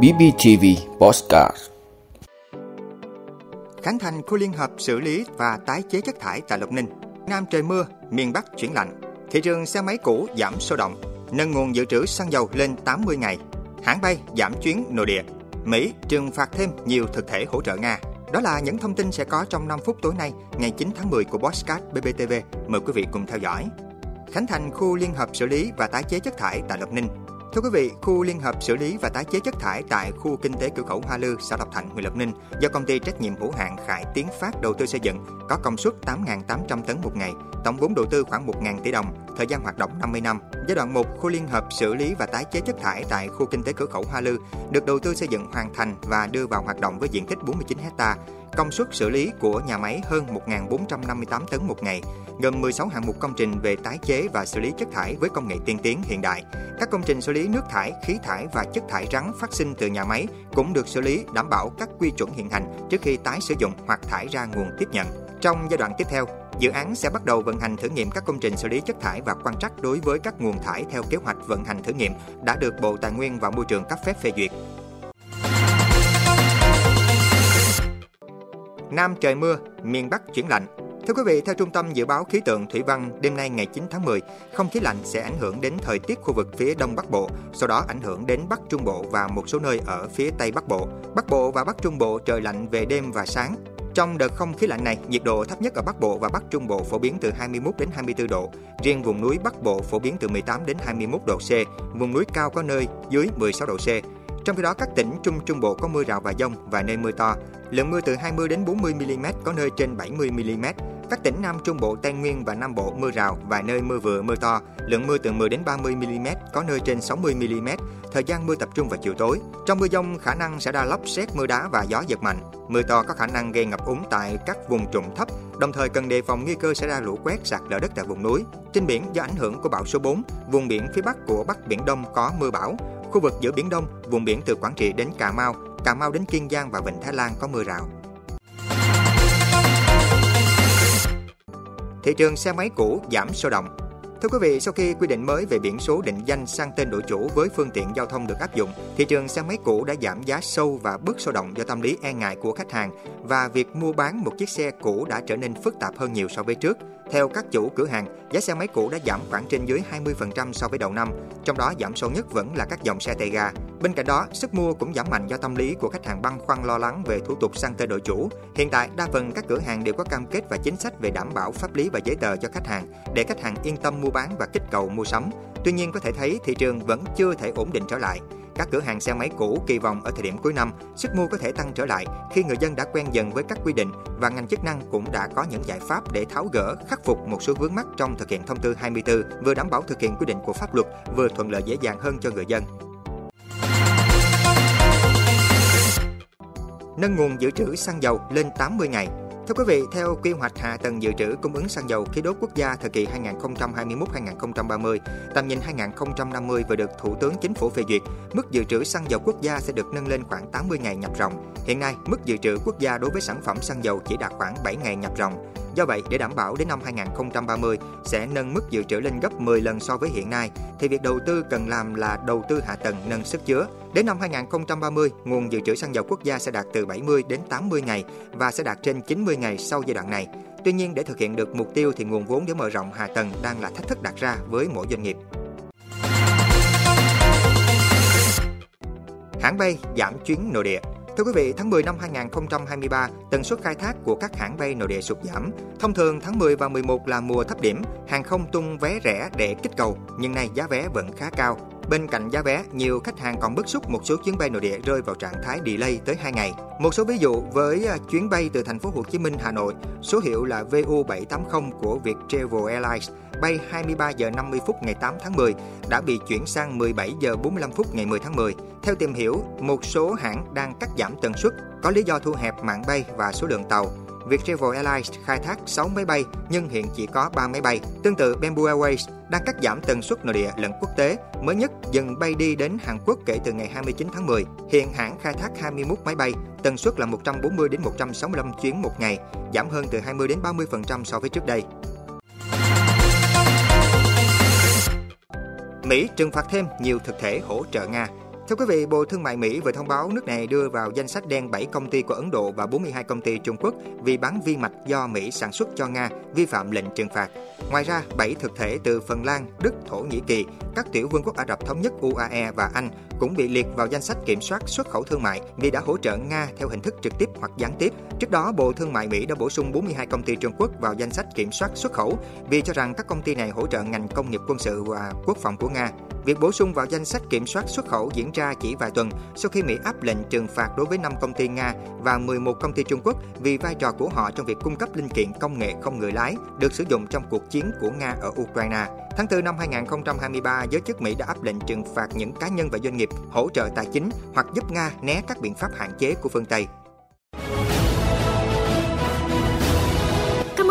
BBTV Postcard Khánh thành khu liên hợp xử lý và tái chế chất thải tại Lộc Ninh. Nam trời mưa, miền Bắc chuyển lạnh. Thị trường xe máy cũ giảm sôi động, nâng nguồn dự trữ xăng dầu lên 80 ngày. Hãng bay giảm chuyến nội địa. Mỹ trừng phạt thêm nhiều thực thể hỗ trợ Nga. Đó là những thông tin sẽ có trong 5 phút tối nay, ngày 9 tháng 10 của Postcard BBTV. Mời quý vị cùng theo dõi. Khánh thành khu liên hợp xử lý và tái chế chất thải tại Lộc Ninh. Thưa quý vị, khu liên hợp xử lý và tái chế chất thải tại khu kinh tế cửa khẩu Hoa Lư, xã Lộc Thạnh, huyện Lộc Ninh do công ty trách nhiệm hữu hạn Khải Tiến Phát đầu tư xây dựng có công suất 8.800 tấn một ngày, tổng vốn đầu tư khoảng 1.000 tỷ đồng, thời gian hoạt động 50 năm. Giai đoạn 1, khu liên hợp xử lý và tái chế chất thải tại khu kinh tế cửa khẩu Hoa Lư được đầu tư xây dựng hoàn thành và đưa vào hoạt động với diện tích 49 hecta Công suất xử lý của nhà máy hơn 1.458 tấn một ngày, gồm 16 hạng mục công trình về tái chế và xử lý chất thải với công nghệ tiên tiến hiện đại. Các công trình xử lý nước thải, khí thải và chất thải rắn phát sinh từ nhà máy cũng được xử lý đảm bảo các quy chuẩn hiện hành trước khi tái sử dụng hoặc thải ra nguồn tiếp nhận. Trong giai đoạn tiếp theo, dự án sẽ bắt đầu vận hành thử nghiệm các công trình xử lý chất thải và quan trắc đối với các nguồn thải theo kế hoạch vận hành thử nghiệm đã được Bộ Tài nguyên và Môi trường cấp phép phê duyệt. Nam trời mưa, miền Bắc chuyển lạnh. Thưa quý vị, theo Trung tâm Dự báo Khí tượng Thủy văn, đêm nay ngày 9 tháng 10, không khí lạnh sẽ ảnh hưởng đến thời tiết khu vực phía Đông Bắc Bộ, sau đó ảnh hưởng đến Bắc Trung Bộ và một số nơi ở phía Tây Bắc Bộ. Bắc Bộ và Bắc Trung Bộ trời lạnh về đêm và sáng. Trong đợt không khí lạnh này, nhiệt độ thấp nhất ở Bắc Bộ và Bắc Trung Bộ phổ biến từ 21 đến 24 độ, riêng vùng núi Bắc Bộ phổ biến từ 18 đến 21 độ C, vùng núi cao có nơi dưới 16 độ C. Trong khi đó, các tỉnh Trung Trung Bộ có mưa rào và dông và nơi mưa to. Lượng mưa từ 20 đến 40 mm, có nơi trên 70 mm. Các tỉnh Nam Trung Bộ, Tây Nguyên và Nam Bộ mưa rào và nơi mưa vừa mưa to. Lượng mưa từ 10 đến 30 mm, có nơi trên 60 mm. Thời gian mưa tập trung vào chiều tối. Trong mưa dông khả năng sẽ đa lốc xét mưa đá và gió giật mạnh. Mưa to có khả năng gây ngập úng tại các vùng trũng thấp, đồng thời cần đề phòng nguy cơ xảy ra lũ quét sạt lở đất tại vùng núi. Trên biển do ảnh hưởng của bão số 4, vùng biển phía bắc của Bắc Biển Đông có mưa bão, Khu vực giữa Biển Đông, vùng biển từ Quảng Trị đến Cà Mau, Cà Mau đến Kiên Giang và Vịnh Thái Lan có mưa rào. Thị trường xe máy cũ giảm sôi động. Thưa quý vị, sau khi quy định mới về biển số định danh sang tên đổi chủ với phương tiện giao thông được áp dụng, thị trường xe máy cũ đã giảm giá sâu và bớt sôi động do tâm lý e ngại của khách hàng và việc mua bán một chiếc xe cũ đã trở nên phức tạp hơn nhiều so với trước. Theo các chủ cửa hàng, giá xe máy cũ đã giảm khoảng trên dưới 20% so với đầu năm, trong đó giảm sâu nhất vẫn là các dòng xe tay ga. Bên cạnh đó, sức mua cũng giảm mạnh do tâm lý của khách hàng băn khoăn lo lắng về thủ tục sang tên đổi chủ. Hiện tại, đa phần các cửa hàng đều có cam kết và chính sách về đảm bảo pháp lý và giấy tờ cho khách hàng để khách hàng yên tâm mua bán và kích cầu mua sắm. Tuy nhiên có thể thấy thị trường vẫn chưa thể ổn định trở lại. Các cửa hàng xe máy cũ kỳ vọng ở thời điểm cuối năm, sức mua có thể tăng trở lại khi người dân đã quen dần với các quy định và ngành chức năng cũng đã có những giải pháp để tháo gỡ, khắc phục một số vướng mắc trong thực hiện thông tư 24, vừa đảm bảo thực hiện quy định của pháp luật, vừa thuận lợi dễ dàng hơn cho người dân. Nâng nguồn dự trữ xăng dầu lên 80 ngày Thưa quý vị, theo quy hoạch hạ tầng dự trữ cung ứng xăng dầu khí đốt quốc gia thời kỳ 2021-2030, tầm nhìn 2050 vừa được Thủ tướng Chính phủ phê duyệt, mức dự trữ xăng dầu quốc gia sẽ được nâng lên khoảng 80 ngày nhập ròng. Hiện nay, mức dự trữ quốc gia đối với sản phẩm xăng dầu chỉ đạt khoảng 7 ngày nhập ròng. Do vậy, để đảm bảo đến năm 2030 sẽ nâng mức dự trữ lên gấp 10 lần so với hiện nay, thì việc đầu tư cần làm là đầu tư hạ tầng nâng sức chứa. Đến năm 2030, nguồn dự trữ xăng dầu quốc gia sẽ đạt từ 70 đến 80 ngày và sẽ đạt trên 90 ngày sau giai đoạn này. Tuy nhiên, để thực hiện được mục tiêu thì nguồn vốn để mở rộng hạ tầng đang là thách thức đặt ra với mỗi doanh nghiệp. Hãng bay giảm chuyến nội địa Thưa quý vị, tháng 10 năm 2023, tần suất khai thác của các hãng bay nội địa sụt giảm. Thông thường tháng 10 và 11 là mùa thấp điểm, hàng không tung vé rẻ để kích cầu, nhưng nay giá vé vẫn khá cao. Bên cạnh giá vé, nhiều khách hàng còn bức xúc một số chuyến bay nội địa rơi vào trạng thái delay tới 2 ngày. Một số ví dụ với à, chuyến bay từ thành phố Hồ Chí Minh Hà Nội, số hiệu là VU780 của Viettravel Airlines bay 23 giờ 50 phút ngày 8 tháng 10 đã bị chuyển sang 17 giờ 45 phút ngày 10 tháng 10. Theo tìm hiểu, một số hãng đang cắt giảm tần suất có lý do thu hẹp mạng bay và số lượng tàu. Viettravel Airlines khai thác 6 máy bay nhưng hiện chỉ có 3 máy bay. Tương tự, Bamboo Airways đang cắt giảm tần suất nội địa lẫn quốc tế, mới nhất dừng bay đi đến Hàn Quốc kể từ ngày 29 tháng 10. Hiện hãng khai thác 21 máy bay, tần suất là 140 đến 165 chuyến một ngày, giảm hơn từ 20 đến 30% so với trước đây. Mỹ trừng phạt thêm nhiều thực thể hỗ trợ Nga Thưa quý vị, Bộ Thương mại Mỹ vừa thông báo nước này đưa vào danh sách đen 7 công ty của Ấn Độ và 42 công ty Trung Quốc vì bán vi mạch do Mỹ sản xuất cho Nga vi phạm lệnh trừng phạt. Ngoài ra, 7 thực thể từ Phần Lan, Đức, Thổ Nhĩ Kỳ, các tiểu vương quốc Ả Rập Thống Nhất UAE và Anh cũng bị liệt vào danh sách kiểm soát xuất khẩu thương mại vì đã hỗ trợ Nga theo hình thức trực tiếp hoặc gián tiếp. Trước đó, Bộ Thương mại Mỹ đã bổ sung 42 công ty Trung Quốc vào danh sách kiểm soát xuất khẩu vì cho rằng các công ty này hỗ trợ ngành công nghiệp quân sự và quốc phòng của Nga. Việc bổ sung vào danh sách kiểm soát xuất khẩu diễn ra chỉ vài tuần sau khi Mỹ áp lệnh trừng phạt đối với 5 công ty Nga và 11 công ty Trung Quốc vì vai trò của họ trong việc cung cấp linh kiện công nghệ không người lái được sử dụng trong cuộc chiến của Nga ở Ukraine. Tháng 4 năm 2023, giới chức Mỹ đã áp lệnh trừng phạt những cá nhân và doanh nghiệp hỗ trợ tài chính hoặc giúp Nga né các biện pháp hạn chế của phương Tây.